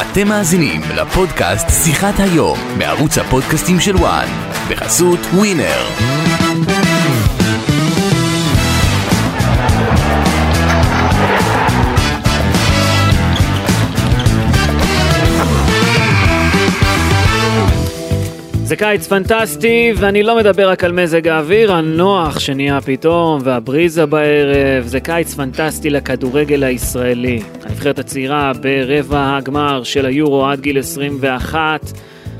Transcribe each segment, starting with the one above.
אתם מאזינים לפודקאסט שיחת היום בערוץ הפודקאסטים של וואן בחסות ווינר. זה קיץ פנטסטי, ואני לא מדבר רק על מזג האוויר הנוח שנהיה פתאום, והבריזה בערב, זה קיץ פנטסטי לכדורגל הישראלי. הנבחרת הצעירה ברבע הגמר של היורו עד גיל 21.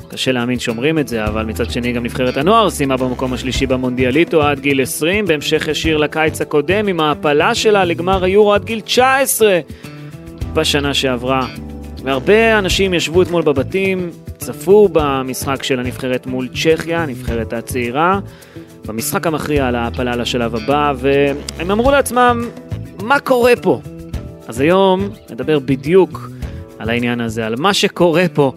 קשה להאמין שאומרים את זה, אבל מצד שני גם נבחרת הנוער סיימה במקום השלישי במונדיאליטו עד גיל 20, בהמשך ישיר לקיץ הקודם עם ההעפלה שלה לגמר היורו עד גיל 19 בשנה שעברה. והרבה אנשים ישבו אתמול בבתים, צפו במשחק של הנבחרת מול צ'כיה, הנבחרת הצעירה, במשחק המכריע על ההעפלה לשלב הבא, והם אמרו לעצמם, מה קורה פה? אז היום נדבר בדיוק על העניין הזה, על מה שקורה פה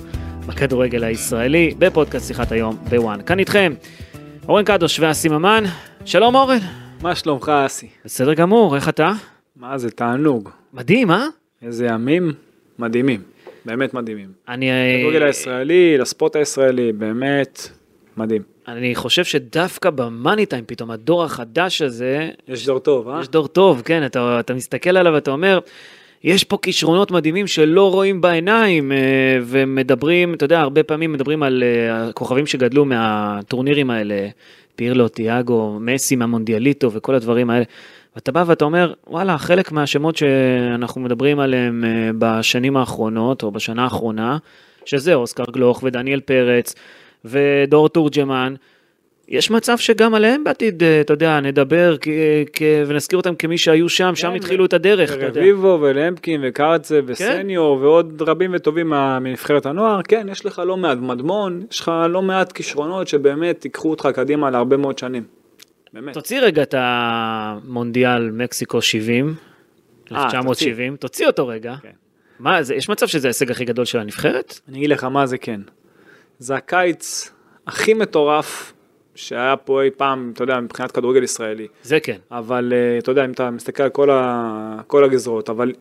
בכדורגל הישראלי, בפודקאסט שיחת היום בוואן. כאן איתכם, אורן קדוש ואסי ממן, שלום אורן. מה שלומך אסי? בסדר גמור, איך אתה? מה זה תענוג. מדהים, אה? איזה ימים מדהימים. באמת מדהימים. אני... הכדורגל הישראלי, לספורט הישראלי, באמת מדהים. אני חושב שדווקא במאני טיים פתאום, הדור החדש הזה, יש דור טוב, אה? יש דור טוב, כן, אתה, אתה מסתכל עליו ואתה אומר, יש פה כישרונות מדהימים שלא רואים בעיניים, אה, ומדברים, אתה יודע, הרבה פעמים מדברים על אה, הכוכבים שגדלו מהטורנירים האלה, פירלו, תיאגו, מסי מהמונדיאליטו וכל הדברים האלה. ואתה בא ואתה אומר, וואלה, חלק מהשמות שאנחנו מדברים עליהם אה, בשנים האחרונות, או בשנה האחרונה, שזה אוסקר גלוך ודניאל פרץ ודור תורג'מן, יש מצב שגם עליהם בעתיד, אה, אתה יודע, נדבר כ- כ- ונזכיר אותם כמי שהיו שם, שם כן, התחילו את הדרך. רביבו ולמקין וקרצה וסניור ועוד רבים וטובים מנבחרת הנוער, כן, יש לך לא מעט מדמון, יש לך לא מעט כישרונות שבאמת ייקחו אותך קדימה להרבה מאוד שנים. באמת. תוציא רגע את המונדיאל מקסיקו 70, אה, 1970, תוציא אותו רגע. כן. מה, זה, יש מצב שזה ההישג הכי גדול של הנבחרת? אני אגיד לך מה זה כן. זה הקיץ הכי מטורף שהיה פה אי פעם, אתה יודע, מבחינת כדורגל ישראלי. זה כן. אבל אה, אתה יודע, אם אתה מסתכל על כל, ה... כל הגזרות, אבל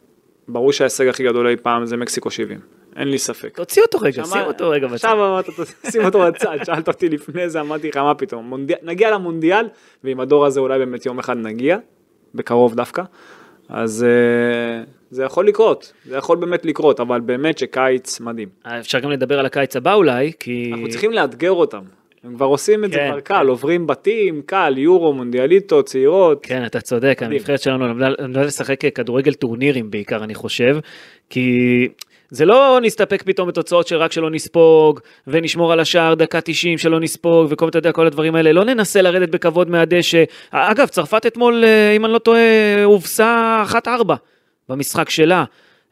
ברור שההישג הכי גדול אי פעם זה מקסיקו 70. אין לי ספק. תוציא אותו רגע, שים אותו רגע בצד. עכשיו אמרת, שים אותו בצד, שאלת אותי לפני זה, אמרתי לך, מה פתאום, מונדיאל, נגיע למונדיאל, ועם הדור הזה אולי באמת יום אחד נגיע, בקרוב דווקא, אז אה, זה יכול לקרות, זה יכול באמת לקרות, אבל באמת שקיץ מדהים. אפשר גם לדבר על הקיץ הבא אולי, כי... אנחנו צריכים לאתגר אותם. הם כבר עושים את זה כן, כבר קל, כן. עוברים בתים, קל, יורו, מונדיאליטו, צעירות. כן, אתה צודק. הנבחרת שלנו למדה למדה לשחק כדורגל טורנירים בעיקר, אני חושב, כי זה לא נסתפק פתאום בתוצאות של רק שלא נספוג, ונשמור על השער דקה 90 שלא נספוג, וכל אתה יודע, כל הדברים האלה, לא ננסה לרדת בכבוד מהדשא. אגב, צרפת אתמול, אה, אם אני לא טועה, הובסה 1-4 במשחק שלה.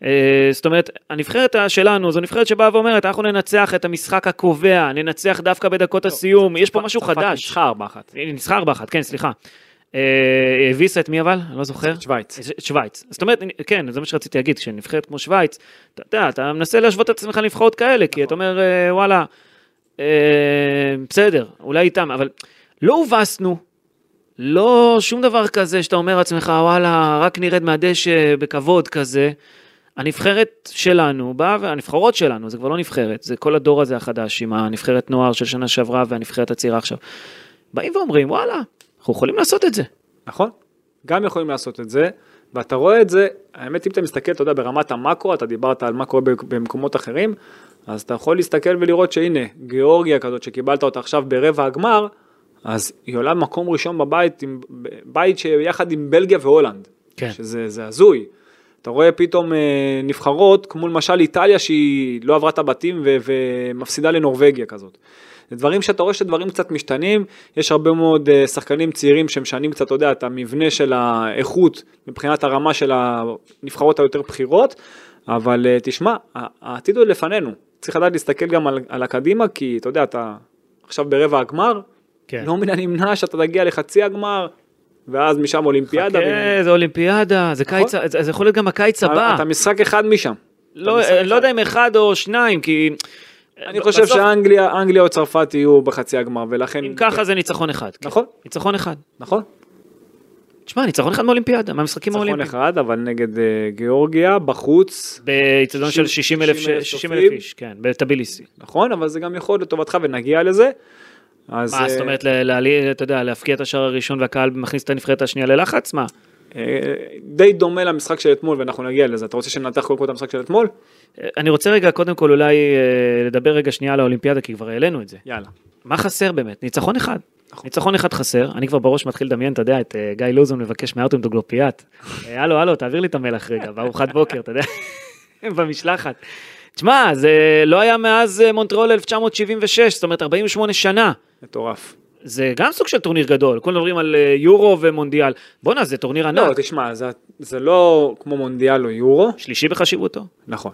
אה, זאת אומרת, הנבחרת שלנו זו נבחרת שבאה ואומרת, אנחנו ננצח את המשחק הקובע, ננצח דווקא בדקות הסיום, יש פה משהו חדש. ניצחה 4-1. היא ניצחה 4-1, כן, סליחה. אה, הביסה את מי אבל? אני לא זוכר. שווייץ. את שווייץ. זאת אומרת, כן, זה מה שרציתי להגיד, כשנבחרת כמו שווייץ, אתה יודע, אתה מנסה להשוות את עצמך לנבחרות כאלה, כי אתה אומר, אה, וואלה, אה, בסדר, אולי איתם, אבל לא הובסנו, לא שום דבר כזה שאתה אומר לעצמך, וואלה, רק נרד מהדשא בכבוד כזה. הנבחרת שלנו באה, והנבחרות שלנו, זה כבר לא נבחרת, זה כל הדור הזה החדש, עם הנבחרת נוער של שנה שעברה והנבחרת הצעירה עכשיו. באים ואומרים, וואלה, אנחנו יכולים לעשות את זה. נכון? גם יכולים לעשות את זה, ואתה רואה את זה, האמת אם אתה מסתכל, אתה יודע, ברמת המאקרו, אתה דיברת על מה קורה במקומות אחרים, אז אתה יכול להסתכל ולראות שהנה, גיאורגיה כזאת שקיבלת אותה עכשיו ברבע הגמר, אז היא עולה במקום ראשון בבית, עם, בית שיחד עם בלגיה והולנד, כן. שזה זה הזוי. אתה רואה פתאום אה, נבחרות, כמו למשל איטליה שהיא לא עברה את הבתים ו- ומפסידה לנורבגיה כזאת. זה דברים שאתה רואה שדברים קצת משתנים, יש הרבה מאוד אה, שחקנים צעירים שמשנים קצת, אתה יודע, את המבנה של האיכות מבחינת הרמה של הנבחרות היותר בכירות, אבל אה, תשמע, העתיד עוד לפנינו, צריך לדעת להסתכל גם על, על הקדימה, כי אתה יודע, אתה עכשיו ברבע הגמר, כן. לא מן הנמנע שאתה תגיע לחצי הגמר, ואז משם אולימפיאדה. חכה, זה אולימפיאדה, זה נכון. קיץ, זה זה יכול להיות גם הקיץ הבא. אתה משחק אחד משם. לא, אני לא יודע אם אחד או שניים, כי... אני חושב בסוף, שאנגליה אנגליה או צרפת יהיו בחצי הגמר, ולכן... אם ככה זה ניצחון אחד. כן. נכון, ניצחון אחד. נכון. תשמע, ניצחון אחד מאולימפיאדה, מהמשחקים ניצחון האולימפיים. אחד, אבל נגד אה, גיאורגיה, בחוץ, באיצטדיון של 60 60 אלף 60,000 60 אלף צופים. איש, כן, בטביליסי. נכון, אבל זה גם יכול לטובתך ונגיע לזה. אז, מה, זאת אה, אומרת, אתה יודע, להפקיע את השער הראשון והקהל מכניס את הנבחרת השנייה ללחץ? מה? אה, די דומה למשחק של אתמול, ואנחנו נגיע לזה. אתה רוצה שננתח קודם כל את המשחק של אתמול? אני רוצה רגע, קודם כל אולי אה, לדבר רגע שנייה על האולימפיאדה, כי כבר העלינו את זה. יאללה. מה חסר באמת? ניצחון אחד. ניצחון אחד חסר, אני כבר בראש מתחיל לדמיין, אתה יודע, את אה, גיא לוזון מבקש מארטיום דולגופיאט. אה, הלו, הלו, תעביר לי את המלח רגע, בארוחת בוקר, אתה יודע, במשלחת. תשמע, זה לא היה מאז מונטריאול 1976, זאת אומרת 48 שנה. מטורף. זה גם סוג של טורניר גדול, כולם מדברים על יורו ומונדיאל. בואנה, זה טורניר לא, ענק, תשמע, זה, זה לא כמו מונדיאל או יורו, שלישי בחשיבותו. נכון.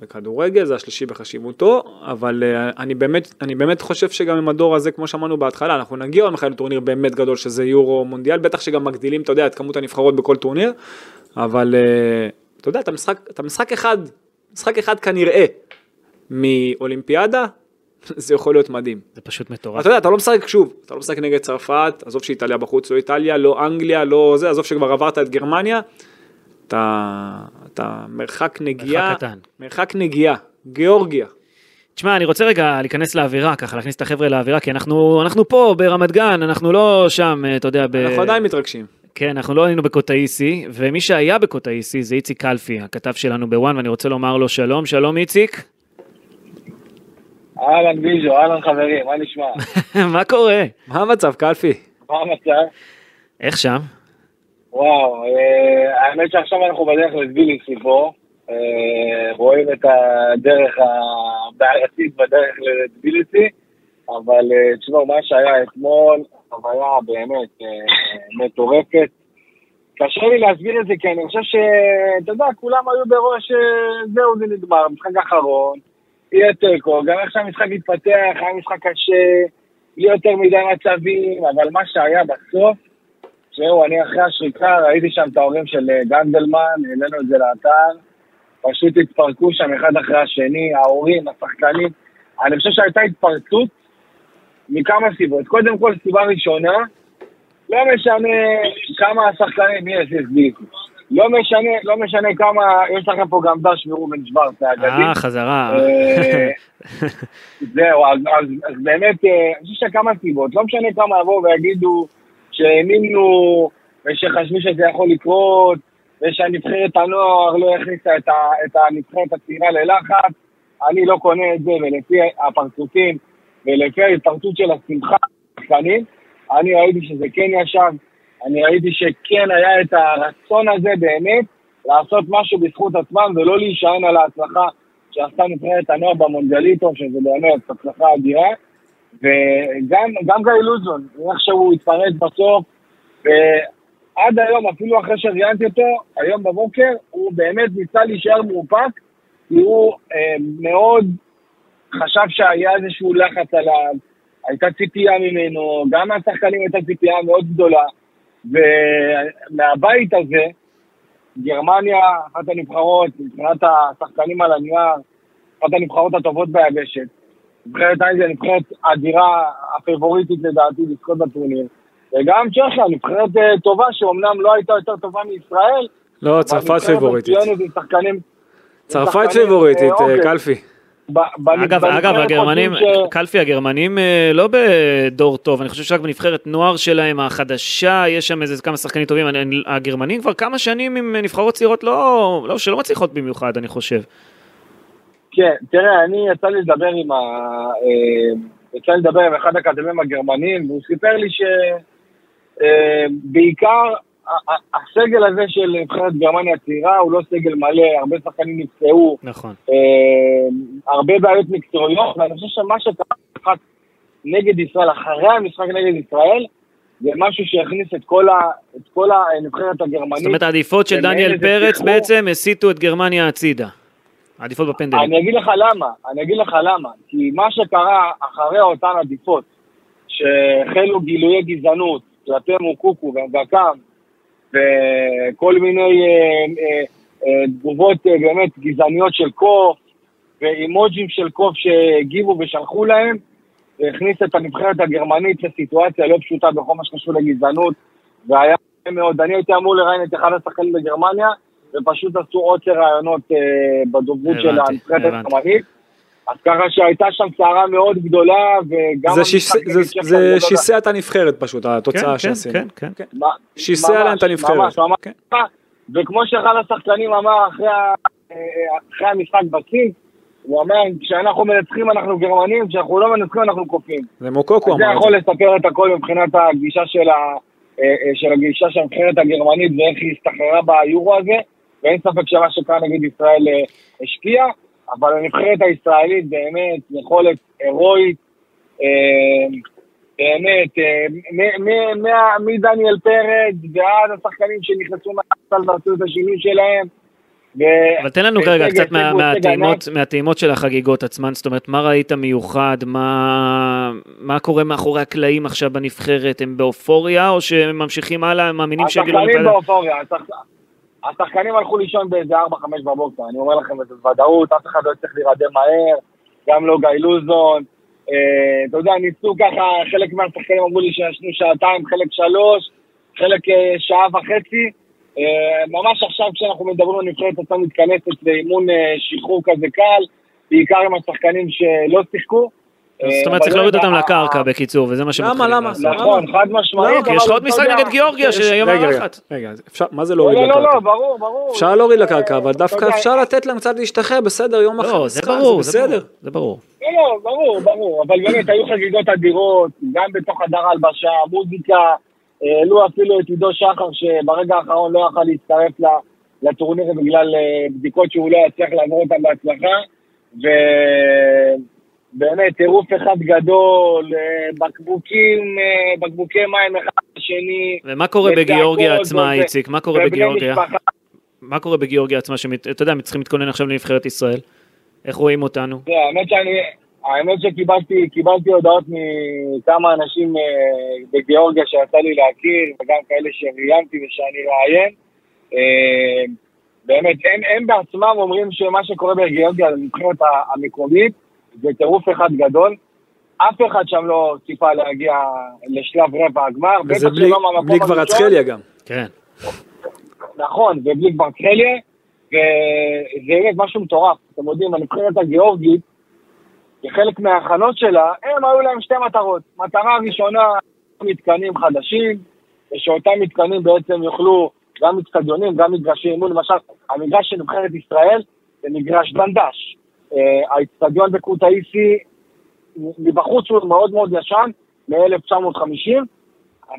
בכדורגל זה השלישי בחשיבותו, אבל uh, אני, באמת, אני באמת חושב שגם עם הדור הזה, כמו שאמרנו בהתחלה, אנחנו נגיע יום אחד לטורניר באמת גדול שזה יורו מונדיאל, בטח שגם מגדילים, אתה יודע, את כמות הנבחרות בכל טורניר, אבל uh, אתה יודע, אתה משחק, אתה משחק אחד, משחק אחד כנראה מאולימפיאדה, זה יכול להיות מדהים. זה פשוט אתה מטורף. יודע, אתה לא משחק שוב, אתה לא משחק נגד צרפת, עזוב שאיטליה בחוץ, לא איטליה, לא אנגליה, לא זה, עזוב שכבר עברת את גרמניה, אתה, אתה מרחק נגיעה, מרחק קטן. מרחק נגיעה, גיאורגיה. תשמע, אני רוצה רגע להיכנס לאווירה, ככה להכניס את החבר'ה לאווירה, כי אנחנו, אנחנו פה ברמת גן, אנחנו לא שם, אה, אתה יודע, ב... אנחנו עדיין מתרגשים. כן, אנחנו לא היינו בקוטאיסי, ומי שהיה בקוטאיסי זה איציק קלפי, הכתב שלנו בוואן, ואני רוצה לומר לו שלום, שלום איציק. אהלן ביז'ו, אהלן חברים, מה נשמע? מה קורה? מה המצב, קלפי? מה המצב? איך שם? וואו, אה, האמת שעכשיו אנחנו בדרך לטביליסי פה, אה, רואים את הדרך הבעייתית בדרך לטביליסי, אבל אה, תשמעו, מה שהיה אתמול, חוויה באמת מטורפת. קשה לי להסביר את זה כי אני חושב שאתה יודע, כולם היו בראש, זהו, זה נגמר, משחק אחרון, יהיה תיקו, גם איך שהמשחק התפתח, היה משחק קשה, בלי יותר מדי מצבים, אבל מה שהיה בסוף, תשמעו, אני אחרי השריקה ראיתי שם את ההורים של אה, גנדלמן, העלינו את זה לאתר, פשוט התפרקו שם אחד אחרי השני, ההורים, השחקנים. אני חושב שהייתה התפרצות מכמה סיבות. קודם כל, סיבה ראשונה, לא משנה כמה השחקנים יש, יש לי. לא משנה, לא משנה כמה, יש לכם פה גם דש מרובן שוורץ האגדי. אה, חזרה. אה, זהו, אז, אז, אז באמת, אה, אני חושב שכמה סיבות, לא משנה כמה יבואו ויגידו שהאמינו ושחשבו שזה יכול לקרות, ושהנבחרת הנוער לא הכניסה את, את הנבחרת הצעירה ללחץ, אני לא קונה את זה, ולפי הפרצופים ולפי ההתפרצות של השמחה השחקנים, אני ראיתי שזה כן ישב, אני ראיתי שכן היה את הרצון הזה באמת לעשות משהו בזכות עצמם ולא להישען על ההצלחה שעשתה נבחרת הנוער במונדיאליטו, שזה באמת הצלחה אדירה. וגם גם גיא לוזון, איך שהוא התפרץ בסוף, ועד היום, אפילו אחרי שראיינתי אותו, היום בבוקר, הוא באמת ניסה להישאר מאופק, כי הוא אה, מאוד חשב שהיה איזשהו לחץ עליו, הייתה ציפייה ממנו, גם מהשחקנים הייתה ציפייה מאוד גדולה, ומהבית הזה, גרמניה, אחת הנבחרות, מבחינת השחקנים על הנייר, אחת הנבחרות הטובות ביבשת. נבחרת אנגליה, נבחרת אדירה, הפייבוריטית לדעתי לזכות בטורניר. וגם צ'כיה, נבחרת אה, טובה שאומנם לא הייתה יותר טובה מישראל. לא, צרפת פייבוריטית. שחקנים... צרפת שחקנים, פייבוריטית, אה, אוקיי. אה, קלפי. אגב, אגב, הגרמנים, קלפי, הגרמנים אה, לא בדור טוב, אני חושב שרק בנבחרת נוער שלהם, החדשה, יש שם איזה כמה שחקנים טובים, הגרמנים כבר כמה שנים עם נבחרות צעירות לא, לא, שלא מצליחות במיוחד, אני חושב. כן, תראה, אני יצא לי לדבר עם ה... אה, יצא לי לדבר עם אחד האקדמים הגרמנים, והוא סיפר לי שבעיקר הסגל הזה של נבחרת גרמניה הצעירה הוא לא סגל מלא, הרבה שחקנים נפצעו, נכון. אה, הרבה בעיות מקצועיות, ואני חושב שמה שקרה במשחק נגד ישראל, אחרי המשחק נגד ישראל, זה משהו שהכניס את כל, ה, את כל הנבחרת הגרמנית. זאת אומרת, העדיפות של דניאל פרץ. בעצם הסיטו את גרמניה הצידה. העדיפות בפנדלים. אני אגיד לך למה, אני אגיד לך למה. כי מה שקרה אחרי אותן עדיפות, שהחלו גילויי גזענות כלפי מוקוקו ומבקם, וכל מיני אה, אה, אה, תגובות אה, באמת גזעניות של קוף, ואימוג'ים של קוף שהגיבו ושלחו להם, והכניס את הנבחרת הגרמנית לסיטואציה לא פשוטה בכל מה שקשור לגזענות, והיה מאוד. אני הייתי אמור לראיין את אחד השחקנים בגרמניה, ופשוט עשו עוצר רעיונות אה, בדוברות של הנבחרת. הגרמנית. אז ככה שהייתה שם סערה מאוד גדולה, וגם... זה זה- זה שיסע את הנבחרת פשוט, התוצאה כן, שעשינו. כן, כן. מה- שיסע להם את הנבחרת. ממש, ממש. כן. וכמו שאחד השחקנים אמר אחרי, אה, אחרי המשחק בסין, הוא אמר, כשאנחנו מנצחים אנחנו גרמנים, כשאנחנו לא מנצחים אנחנו קופים. זה מוקוקו זה אמר את יכול זה. לספר את הכל מבחינת הגישה של, ה, אה, אה, של הגישה של הנבחרת הגרמנית ואיך היא הסתחררה ביורו הזה, ואין ספק שמה שקרה נגד ישראל אה, השפיע, אבל הנבחרת הישראלית באמת יכולת הירואית, אה, באמת, אה, מדניאל פרץ ועד השחקנים שנכנסו מהסל ועשו את השינוי שלהם. אבל תן לנו כרגע קצת מהטעימות, של החגיגות עצמן, זאת אומרת, מה ראית מיוחד, מה, קורה מאחורי הקלעים עכשיו בנבחרת, הם באופוריה, או שהם ממשיכים הלאה, הם מאמינים שיגיעו השחקנים לפלא? באופוריה, השחקנים הלכו לישון באיזה 4-5 בבוקר, אני אומר לכם את זה בוודאות, אף אחד לא צריך להירדם מהר, גם לא גיא לוזון. אה, אתה יודע, ניסו ככה, חלק מהשחקנים אמרו לי שישנו שעתיים, חלק שלוש, חלק אה, שעה וחצי. אה, ממש עכשיו כשאנחנו מדברים על נבחרת עצמה מתכנסת לאימון אה, שחרור כזה קל, בעיקר עם השחקנים שלא שיחקו. זאת אה, אומרת, אבל צריך להוריד באמת, אותם לקרקע, בקיצור, וזה מה שמתחילים למה? לעשות. נכון, חד משמעית. לא, יש לך עוד אתה משחק נגד גיאורגיה, יש- שיום רגע, רגע, מארחת. מה זה לא, להוריד לא, לא, לא, לקרקע? ברור, ברור. אפשר להוריד לקרקע, אבל אתה דווקא יודע, אפשר לתת להם קצת להשתחרר, בסדר, יום אחרי לא, זה ברור, זה בסדר. ברור, זה ברור. לא, לא, ברור, ברור, אבל באמת היו חגיגות אדירות, גם בתוך חדר ההלבשה, מוזיקה, העלו אפילו את עידו שחר, שברגע האחרון לא יכל להצטרף ל- לטורניר בגלל אה, בדיקות שהוא לא יצליח לעבור אותן בהצלחה, ובאמת טירוף אחד גדול, אה, בקבוקים, אה, בקבוקי מים אחד לשני. ומה קורה בגיאורגיה עצמה, איציק? מה קורה בגיאורגיה? משפחה. מה קורה בגיאורגיה עצמה, שאתה יודע, צריכים להתכונן עכשיו לנבחרת ישראל? איך רואים אותנו? תראה, האמת שאני, האמת שקיבלתי קיבלתי הודעות מכמה אנשים אה, בגיאורגיה שיצא לי להכיר, וגם כאלה שראיינתי ושאני ראיין. באמת, הם, הם בעצמם אומרים שמה שקורה בגיאורגיה לנבחרת ה- המקומית זה טירוף אחד גדול. אף אחד שם לא ציפה להגיע לשלב רבע הגמר. וזה בלי- בלי כבר. אצחליה גם. כן. נכון, ובלי קוורצחליה, וזה באמת משהו מטורף. אתם יודעים, הנבחרת הגיאורגית, כחלק מההכנות שלה, הם היו להם שתי מטרות. מטרה ראשונה, מתקנים חדשים, ושאותם מתקנים בעצם יוכלו גם אצטדיונים, גם מגרשי אימון. למשל, המגרש של נבחרת ישראל זה מגרש דנדש. האצטדיון בקוטאיסי, מבחוץ הוא מאוד מאוד ישן, מ-1950,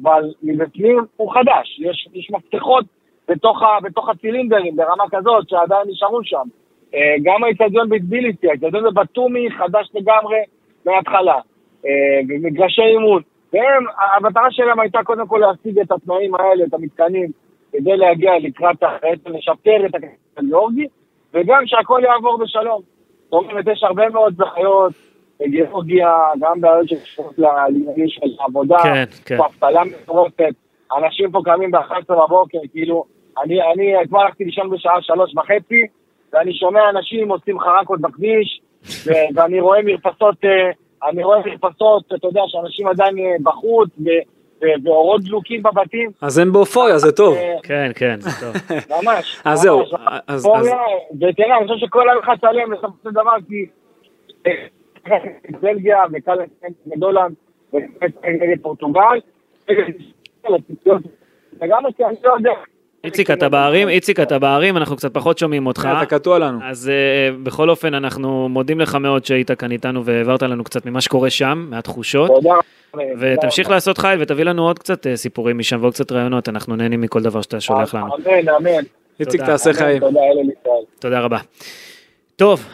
אבל מבפנים הוא חדש. יש, יש מפתחות בתוך, ה, בתוך הצילינדרים ברמה כזאת שעדיין נשארו שם. אה, גם האיצטדיון בטביליסי, האיצטדיון בבטומי חדש לגמרי מההתחלה. אה, ומגרשי אימון. והם, המטרה שלהם הייתה קודם כל להשיג את התנאים האלה, את המתקנים, כדי להגיע לקראת, לשפר את הכסף הגיאורגי, וגם שהכל יעבור בשלום. זאת אומרת, יש הרבה מאוד בעיות בגיאורגיה, גם בעיות שקשורות לעניינים של עבודה, כן, כן. אבטלה מטורפת, אנשים פה קמים ב-11 בבוקר, כאילו, אני, אני אתמול הלכתי לישון בשעה שלוש וחצי, ואני שומע אנשים עושים חרקות בכביש, ואני רואה מרפסות, אה, אני רואה מרפסות, אתה יודע, שאנשים עדיין אה, בחוץ, ו- ואורות דלוקים בבתים, אז הם באופוריה, זה טוב. אה, כן, כן, זה טוב. ממש. אז זהו. אז- אופוריה, ותראה, אני חושב שכל הלחץ עליהם בסופו של דבר, כי אה, בלגיה וקל נגד הולנד ונגד פורטוגל, וגם כי אני לא יודע. איציק, אתה בערים, איציק, אתה בערים, אנחנו קצת פחות שומעים אותך. אתה קטוע לנו. אז uh, בכל אופן, אנחנו מודים לך מאוד שהיית כאן איתנו והעברת לנו קצת ממה שקורה שם, מהתחושות. תודה. ותמשיך לעשות חייל ותביא לנו עוד קצת אה, סיפורים משם ועוד קצת רעיונות, אנחנו נהנים מכל דבר שאתה שולח לנו. אמן, אמן. איציק. תעשה חיים. תודה, רבה. טוב,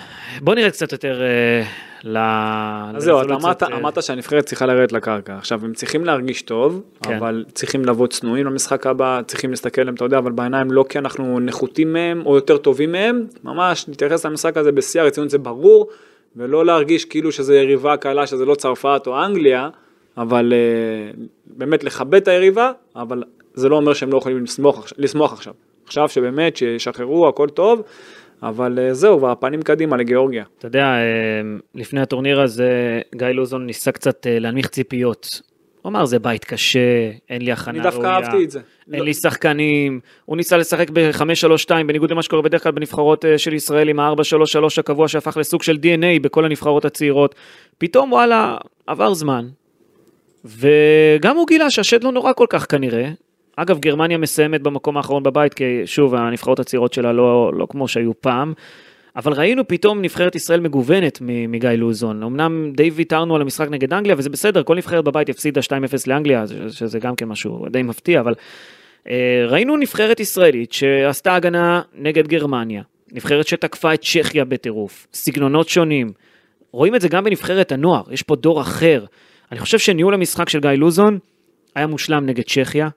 בוא נרד קצת יותר אה, ל... אז זהו, אמרת, אה, אמרת שהנבחרת צריכה לרדת לקרקע. עכשיו, הם צריכים להרגיש טוב, כן. אבל צריכים לבוא צנועים למשחק הבא, צריכים להסתכל עליהם, אתה יודע, אבל בעיניים לא כי אנחנו נחותים מהם או יותר טובים מהם, ממש להתייחס למשחק הזה בשיא הרצינות זה ברור, ולא להרגיש כאילו שזה יריבה קלה, שזה לא צרפת או אנגליה, אבל uh, באמת לכבד את היריבה, אבל זה לא אומר שהם לא יכולים לשמוח, לשמוח עכשיו. עכשיו שבאמת, שישחררו, הכל טוב, אבל uh, זהו, והפנים קדימה לגיאורגיה. אתה יודע, אה, לפני הטורניר הזה, גיא לוזון ניסה קצת אה, להנמיך ציפיות. הוא אמר, זה בית קשה, אין לי הכנה אני ראויה. דווקא אהבתי את זה. אין לא- לי שחקנים, הוא ניסה לשחק ב-5-3-2, בניגוד למה שקורה בדרך כלל בנבחרות אה, של ישראל עם ה-4-3-3 הקבוע שהפך לסוג של DNA בכל הנבחרות הצעירות. פתאום וואלה, עבר זמן, וגם הוא גילה שהשד לא נורא כל כך כנראה. אגב, גרמניה מסיימת במקום האחרון בבית, כי שוב, הנבחרות הצעירות שלה לא, לא כמו שהיו פעם. אבל ראינו פתאום נבחרת ישראל מגוונת מגיא לוזון. אמנם די ויתרנו על המשחק נגד אנגליה, וזה בסדר, כל נבחרת בבית הפסידה 2-0 לאנגליה, שזה גם כן משהו די מפתיע, אבל אה, ראינו נבחרת ישראלית שעשתה הגנה נגד גרמניה, נבחרת שתקפה את צ'כיה בטירוף, סגנונות שונים. רואים את זה גם בנבחרת הנוער, יש פה דור אחר. אני חושב שניהול המשחק של גיא לוזון היה מושלם נגד צ'כיה.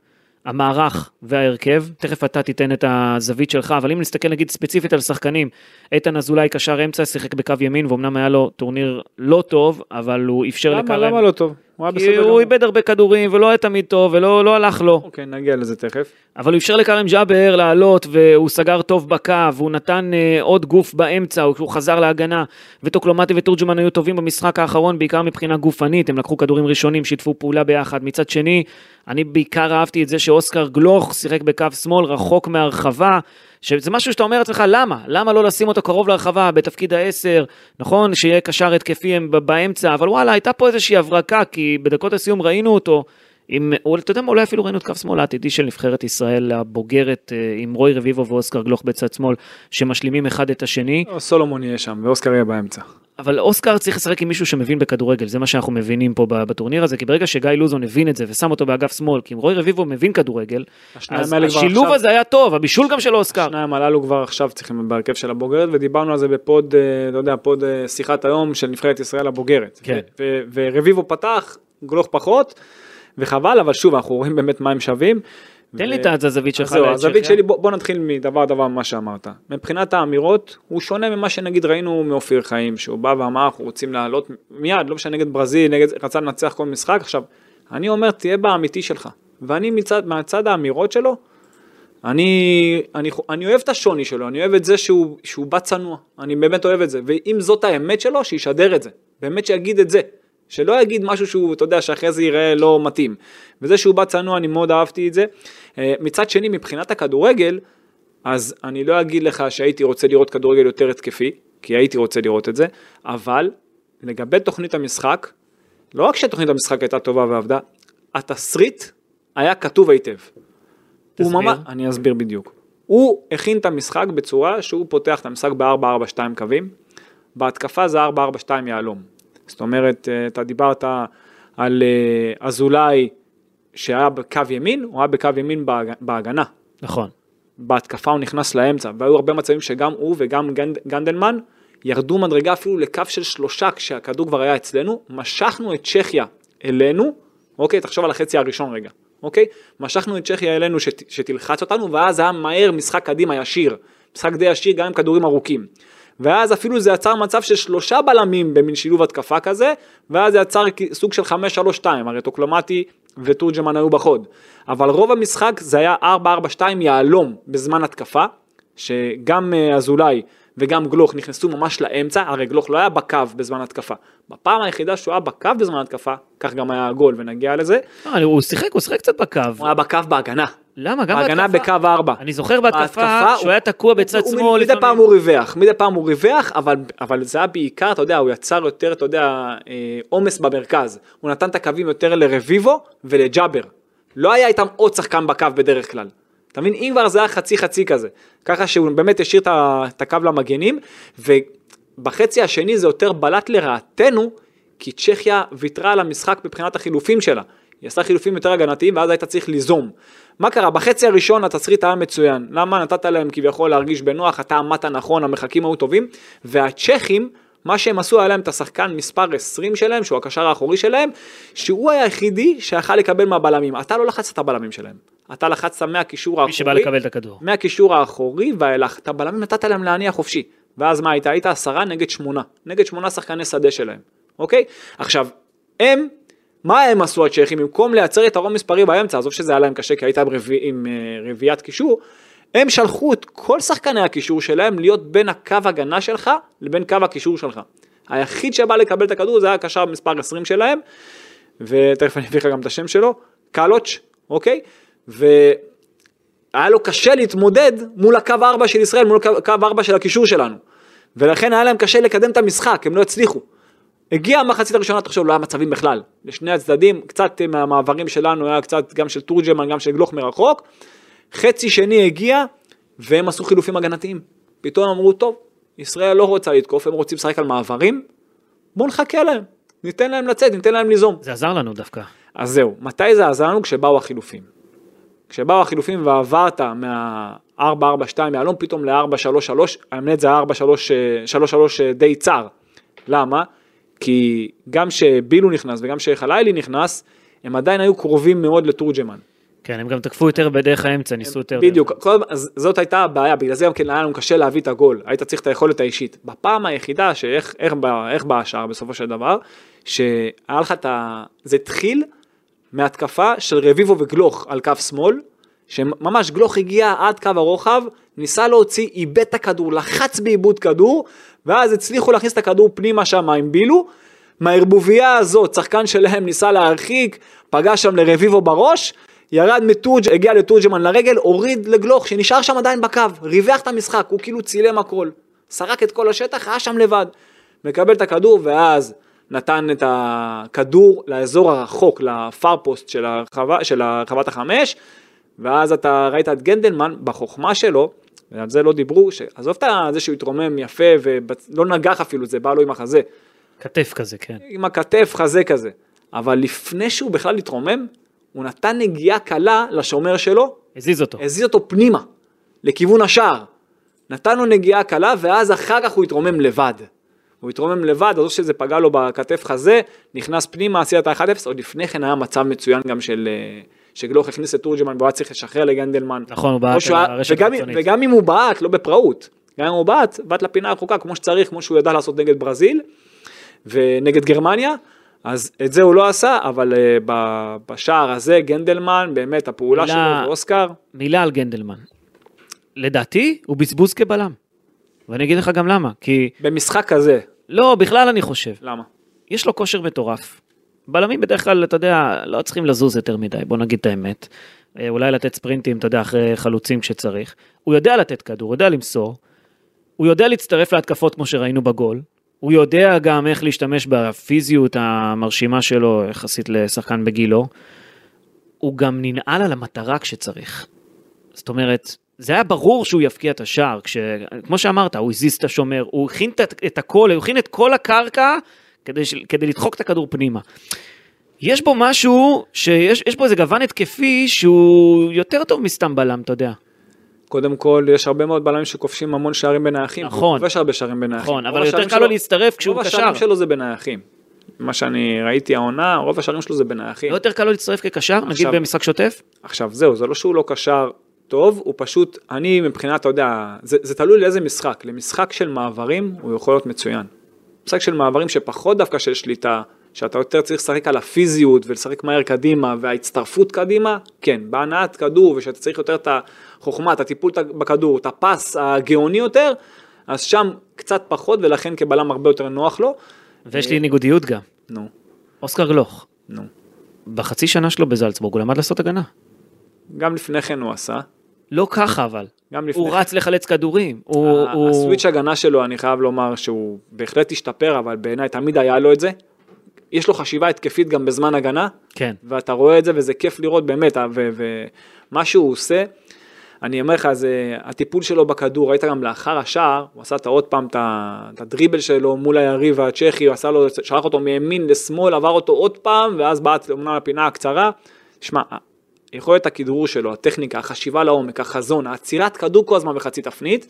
המערך וההרכב, תכף אתה תיתן את הזווית שלך, אבל אם נסתכל נגיד ספציפית על שחקנים, איתן אזולאי קשר אמצע, שיחק בקו ימין, ואומנם היה לו טורניר לא טוב, אבל הוא אפשר למה, לקרן. למה לא טוב? הוא היה כי בסדר הוא גמור. איבד הרבה כדורים ולא היה תמיד טוב ולא לא הלך לו. אוקיי, נגיע לזה תכף. אבל הוא אפשר לכרם ג'אבר לעלות והוא סגר טוב בקו, והוא נתן אה, עוד גוף באמצע, הוא הוא חזר להגנה, וטוקלומטי ותורג'מן היו טובים במשחק האחרון, בעיקר מבחינה גופנית, הם לקחו כדורים ראשונים, שיתפו פעולה ביחד. מצד שני, אני בעיקר אהבתי את זה שאוסקר גלוך שיחק בקו שמאל רחוק מהרחבה, שזה משהו שאתה אומר לעצמך, למה? למה לא לשים אותו קרוב לרחבה, בתפקיד העשר, נכון? שיהיה קשר התקפי באמצע, אבל וואלה, הייתה פה איזושהי הברקה, כי בדקות הסיום ראינו אותו. עם, אתה יודע מה, אולי אפילו ראינו את קו שמאל העתידי של נבחרת ישראל הבוגרת אה, עם רוי רביבו ואוסקר גלוך בצד שמאל, שמשלימים אחד את השני, או, סולומון יהיה שם, ואוסקר יהיה באמצע. אבל אוסקר צריך לשחק עם מישהו שמבין בכדורגל, זה מה שאנחנו מבינים פה בטורניר הזה, כי ברגע שגיא לוזון הבין את זה ושם אותו באגף שמאל, כי אם רוי רביבו מבין כדורגל, אז השילוב עכשיו- הזה היה טוב, הבישול גם של אוסקר. השניים הללו כבר עכשיו צריכים בהרכב של הבוגרת, ודיברנו על זה בפוד, אתה יודע, פוד אה, שיחת היום של נבחרת ישראל הבוגרת. כן. ו- ו- ורביבו פתח, גלוך פחות, וחבל, אבל שוב, אנחנו רואים באמת מה הם שווים. תן לי את הזווית שלך. זהו, הזווית. שלי, בוא, בוא נתחיל מדבר דבר ממה שאמרת. מבחינת האמירות, הוא שונה ממה שנגיד ראינו מאופיר חיים, שהוא בא ואמר, אנחנו רוצים לעלות מיד, לא משנה נגד ברזיל, נגד, רצה לנצח כל משחק. עכשיו, אני אומר, תהיה באמיתי שלך. ואני מצד, מהצד האמירות שלו, אני, אני, אני אוהב את השוני שלו, אני אוהב את זה שהוא, שהוא בא צנוע, אני באמת אוהב את זה, ואם זאת האמת שלו, שישדר את זה, באמת שיגיד את זה, שלא יגיד משהו שהוא, אתה יודע, שאחרי זה ייראה לא מתאים. וזה שהוא בא צנוע, אני מאוד אהבתי את זה. אה, מצד שני, מבחינת הכדורגל, אז אני לא אגיד לך שהייתי רוצה לראות כדורגל יותר התקפי, כי הייתי רוצה לראות את זה, אבל לגבי תוכנית המשחק, לא רק שתוכנית המשחק הייתה טובה ועבדה, התסריט היה כתוב היטב. הוא תסביר. ממש, אני אסביר בדיוק. הוא הכין את המשחק בצורה שהוא פותח את המשחק ב-4-4-2 קווים, בהתקפה זה 4-4-2 יהלום. זאת אומרת, אה, אתה דיברת על אה, אזולאי שהיה בקו ימין, הוא היה בקו ימין בהג- בהגנה. נכון. בהתקפה הוא נכנס לאמצע, והיו הרבה מצבים שגם הוא וגם גנד, גנדלמן ירדו מדרגה אפילו לקו של שלושה כשהכדור כבר היה אצלנו, משכנו את צ'כיה אלינו, אוקיי, תחשוב על החצי הראשון רגע, אוקיי? משכנו את צ'כיה אלינו שת, שתלחץ אותנו, ואז היה מהר משחק קדימה ישיר, משחק די ישיר גם עם כדורים ארוכים. ואז אפילו זה יצר מצב של שלושה בלמים במין שילוב התקפה כזה, ואז זה יצר סוג של 5-3-2, הרי טוקלומטי ותורג'מן היו בחוד. אבל רוב המשחק זה היה 4-4-2 יהלום בזמן התקפה, שגם אה, אזולאי וגם גלוך נכנסו ממש לאמצע, הרי גלוך לא היה בקו בזמן התקפה. בפעם היחידה שהוא היה בקו בזמן התקפה, כך גם היה הגול ונגיע לזה, לא, הוא שיחק, הוא שיחק קצת בקו. הוא היה בקו בהגנה. למה? גם בהגנה. בקו 4. אני זוכר בהתקפה שהוא היה תקוע בצד שמאל. מדי. פעם הוא ריווח, מדי פעם הוא ריווח, אבל, אבל זה היה בעיקר, אתה יודע, הוא יצר יותר, אתה יודע, אה, עומס במרכז. הוא נתן את הקווים יותר לרביבו ולג'אבר. לא היה איתם עוד שחקן בקו בדרך כלל. אתה מבין? אם כבר זה היה חצי חצי כזה. ככה שהוא באמת השאיר את הקו למגנים, ובחצי השני זה יותר בלט לרעתנו, כי צ'כיה ויתרה על המשחק מבחינת החילופים שלה. היא עשתה חילופים יותר הגנתיים ואז היית צריך ליזום. מה קרה? בחצי הראשון התסריט היה מצוין. למה נתת להם כביכול להרגיש בנוח, אתה עמדת נכון, המרחקים היו טובים, והצ'כים, מה שהם עשו היה להם את השחקן מספר 20 שלהם, שהוא הקשר האחורי שלהם, שהוא היה היחידי שיכל לקבל מהבלמים. אתה לא לחצת את הבלמים שלהם. אתה לחצת מהקישור האחורי. מי שבא לקבל את הכדור. מהקישור האחורי ואילך, את הבלמים נתת להם להניע חופשי. ואז מה היית? היית עשרה נגד שמונה. נגד שמונה שחקני שדה שלהם, אוקיי? עכשיו, הם, מה הם עשו הצ'כים? במקום לייצר יתרון מספרי באמצע, עזוב שזה היה להם קשה כי היית עם, uh, רביעיית קישור, הם שלחו את כל שחקני הקישור שלהם להיות בין הקו הגנה שלך לבין קו הקישור שלך. היחיד שבא לקבל את הכדור זה היה הקשר מספר 20 שלהם, ותכף אני אביא לך גם את השם שלו, קלוץ', אוקיי? והיה לו קשה להתמודד מול הקו 4 של ישראל, מול הקו 4 של הקישור שלנו. ולכן היה להם קשה לקדם את המשחק, הם לא הצליחו. הגיעה המחצית הראשונה, תחשוב, לא היה מצבים בכלל. לשני הצדדים, קצת מהמעברים שלנו, היה קצת גם של תורג'מן, גם של גלוך מרחוק. חצי שני הגיע, והם עשו חילופים הגנתיים. פתאום אמרו, טוב, ישראל לא רוצה לתקוף, הם רוצים לשחק על מעברים, בואו נחכה להם, ניתן להם לצאת, ניתן להם ליזום. זה עזר לנו דווקא. אז זהו, מתי זה עזר לנו? כשבאו החילופים. כשבאו החילופים ועברת מה-442 מהלום פתאום ל-433, האמת זה ה-433 די צר. למה? כי גם שבילו נכנס וגם שחלילי נכנס, הם עדיין היו קרובים מאוד לתורג'מן. כן, הם גם תקפו יותר בדרך האמצע, ניסו יותר... בדיוק, כל, אז זאת הייתה הבעיה, בגלל זה גם כן היה לנו קשה להביא את הגול, היית צריך את היכולת האישית. בפעם היחידה שאיך איך, איך בא השער בסופו של דבר, שהיה לך את ה... זה התחיל מהתקפה של רביבו וגלוך על קו שמאל, שממש גלוך הגיע עד קו הרוחב, ניסה להוציא, איבד את הכדור, לחץ בעיבוד כדור, ואז הצליחו להכניס את הכדור פנימה שם עם בילו. מהערבוביה הזאת, שחקן שלהם ניסה להרחיק, פגע שם לרביבו בראש, ירד מטורג', הגיע לטורג'מן לרגל, הוריד לגלוך שנשאר שם עדיין בקו, ריווח את המשחק, הוא כאילו צילם הכל, סרק את כל השטח, היה שם לבד. מקבל את הכדור ואז נתן את הכדור לאזור הרחוק, לפארפוסט של, הרחבה, של הרחבת החמש, ואז אתה ראית את גנדלמן בחוכמה שלו, ועל זה לא דיברו, שעזוב את זה שהוא התרומם יפה ולא נגח אפילו, זה בא לו עם החזה. כתף כזה, כן. עם הכתף חזה כזה. אבל לפני שהוא בכלל התרומם, הוא נתן נגיעה קלה לשומר שלו. הזיז אותו. הזיז אותו פנימה, לכיוון השער. נתן לו נגיעה קלה, ואז אחר כך הוא התרומם לבד. הוא התרומם לבד, אז או שזה פגע לו בכתף חזה, נכנס פנימה, עשי את ה-1-0, עוד לפני כן היה מצב מצוין גם של... אה, שגלוך הכניס את תורג'מן והוא היה צריך לשחרר לגנדלמן. נכון, הוא בעט על הרשת החיצונית. וגם אם הוא בעט, לא בפראות, גם אם הוא בעט, בעט לפינה הרחוקה כמו שצריך, כמו שהוא ידע לעשות נגד ברזיל ונגד גרמניה, אז את זה הוא לא עשה, אבל uh, בשער הזה גנדלמן, באמת הפעולה מילה, שלו ואוסקר. מילה על גנדלמן. לדעתי הוא בזבוז כבלם. ואני אגיד לך גם למה, כי... במשחק כזה. לא, בכלל אני חושב. למה? יש לו כושר מטורף. בלמים בדרך כלל, אתה יודע, לא צריכים לזוז יותר מדי, בוא נגיד את האמת. אה, אולי לתת ספרינטים, אתה יודע, אחרי חלוצים כשצריך. הוא יודע לתת כדור, הוא יודע למסור. הוא יודע להצטרף להתקפות כמו שראינו בגול. הוא יודע גם איך להשתמש בפיזיות המרשימה שלו יחסית לשחקן בגילו. הוא גם ננעל על המטרה כשצריך. זאת אומרת, זה היה ברור שהוא יפקיע את השער, כש... כמו שאמרת, הוא הזיז את השומר, הוא הכין את הכל, הוא הכין את כל הקרקע כדי, ש... כדי לדחוק את הכדור פנימה. יש בו משהו, שיש בו איזה גוון התקפי שהוא יותר טוב מסתם בלם, אתה יודע. קודם כל, יש הרבה מאוד בלמים שכובשים המון שערים בנייחים. נכון. הוא כובש הרבה שערים בנייחים. נכון, אבל יותר קל לו להצטרף כשהוא קשר. רוב השערים שלו זה בנייחים. מה שאני ראיתי העונה, רוב השערים שלו זה בנייחים. לא יותר קל לו להצטרף כקשר, נגיד במשחק שוטף? עכשיו זהו, זה לא שהוא לא קשר טוב, הוא פשוט, אני מבחינת, אתה יודע, זה, זה תלוי לאיזה משחק. למשחק של מעברים הוא יכול להיות מצוין. משחק של מעברים שפחות דווקא של שליטה, שאתה יותר צריך לשחק על הפיזיות ולשחק מהר קדימה וההצטרפות קדימה, כן, בהנעת כדור ושאתה צריך יותר את החוכמה, את הטיפול בכדור, את הפס הגאוני יותר, אז שם קצת פחות ולכן כבלם הרבה יותר נוח לו. ויש לי ניגודיות גם. נו. אוסקר גלוך. נו. בחצי שנה שלו בזלצבורג הוא למד לעשות הגנה. גם לפני כן הוא עשה. לא ככה אבל. גם לפני הוא. רץ לחלץ כדורים. הוא, הוא... הסוויץ' הגנה שלו, אני חייב לומר שהוא בהחלט השתפר, אבל בעיניי תמיד היה לו את זה. יש לו חשיבה התקפית גם בזמן הגנה, כן. ואתה רואה את זה וזה כיף לראות באמת, ומה שהוא עושה, אני אומר לך, זה הטיפול שלו בכדור, ראית גם לאחר השער, הוא עשה את עוד פעם את הדריבל שלו מול היריב הצ'כי, הוא עשה לו, שלח אותו מימין לשמאל, עבר אותו עוד פעם, ואז בעט אמנם לפינה הקצרה. שמע, יכולת הכדרור שלו, הטכניקה, החשיבה לעומק, החזון, העצירת כדור כל הזמן בחצי תפנית,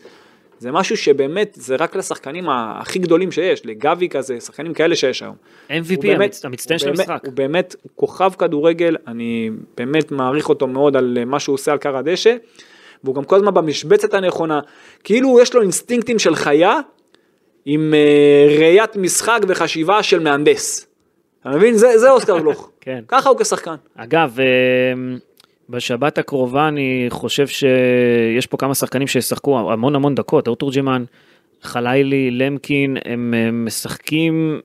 זה משהו שבאמת, זה רק לשחקנים הכי גדולים שיש, לגבי כזה, שחקנים כאלה שיש היום. MVP, באמת- המצטיין של הוא באמת- המשחק. הוא באמת כוכב כדורגל, אני באמת מעריך אותו מאוד על מה שהוא עושה על קר הדשא, והוא גם כל הזמן במשבצת הנכונה, כאילו יש לו אינסטינקטים של חיה, עם אה, ראיית משחק וחשיבה של מהנדס. אתה מבין? זה, זה אוסקר גלוך. כן. ככה הוא כשחקן. אגב, אה, בשבת הקרובה אני חושב שיש פה כמה שחקנים שישחקו המון המון דקות, אור תורג'מן, חלילי, למקין, הם אה, משחקים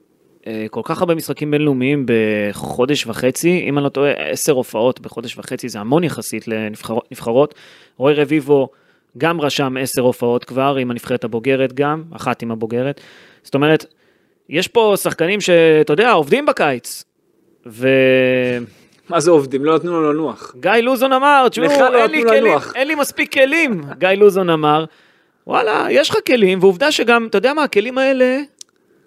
כל כך הרבה משחקים בינלאומיים בחודש וחצי, אם אני לא טועה, עשר הופעות בחודש וחצי, זה המון יחסית לנבחרות. רועי רביבו גם רשם עשר הופעות כבר, עם הנבחרת הבוגרת גם, אחת עם הבוגרת. זאת אומרת, יש פה שחקנים שאתה יודע, עובדים בקיץ. ו... מה זה עובדים? לא נתנו לו לנוח. גיא לוזון אמר, תשמעו, לא אין, לי נתנו כלים, לנוח." אין לי מספיק כלים. גיא לוזון אמר, וואלה, יש לך כלים, ועובדה שגם, אתה יודע מה, הכלים האלה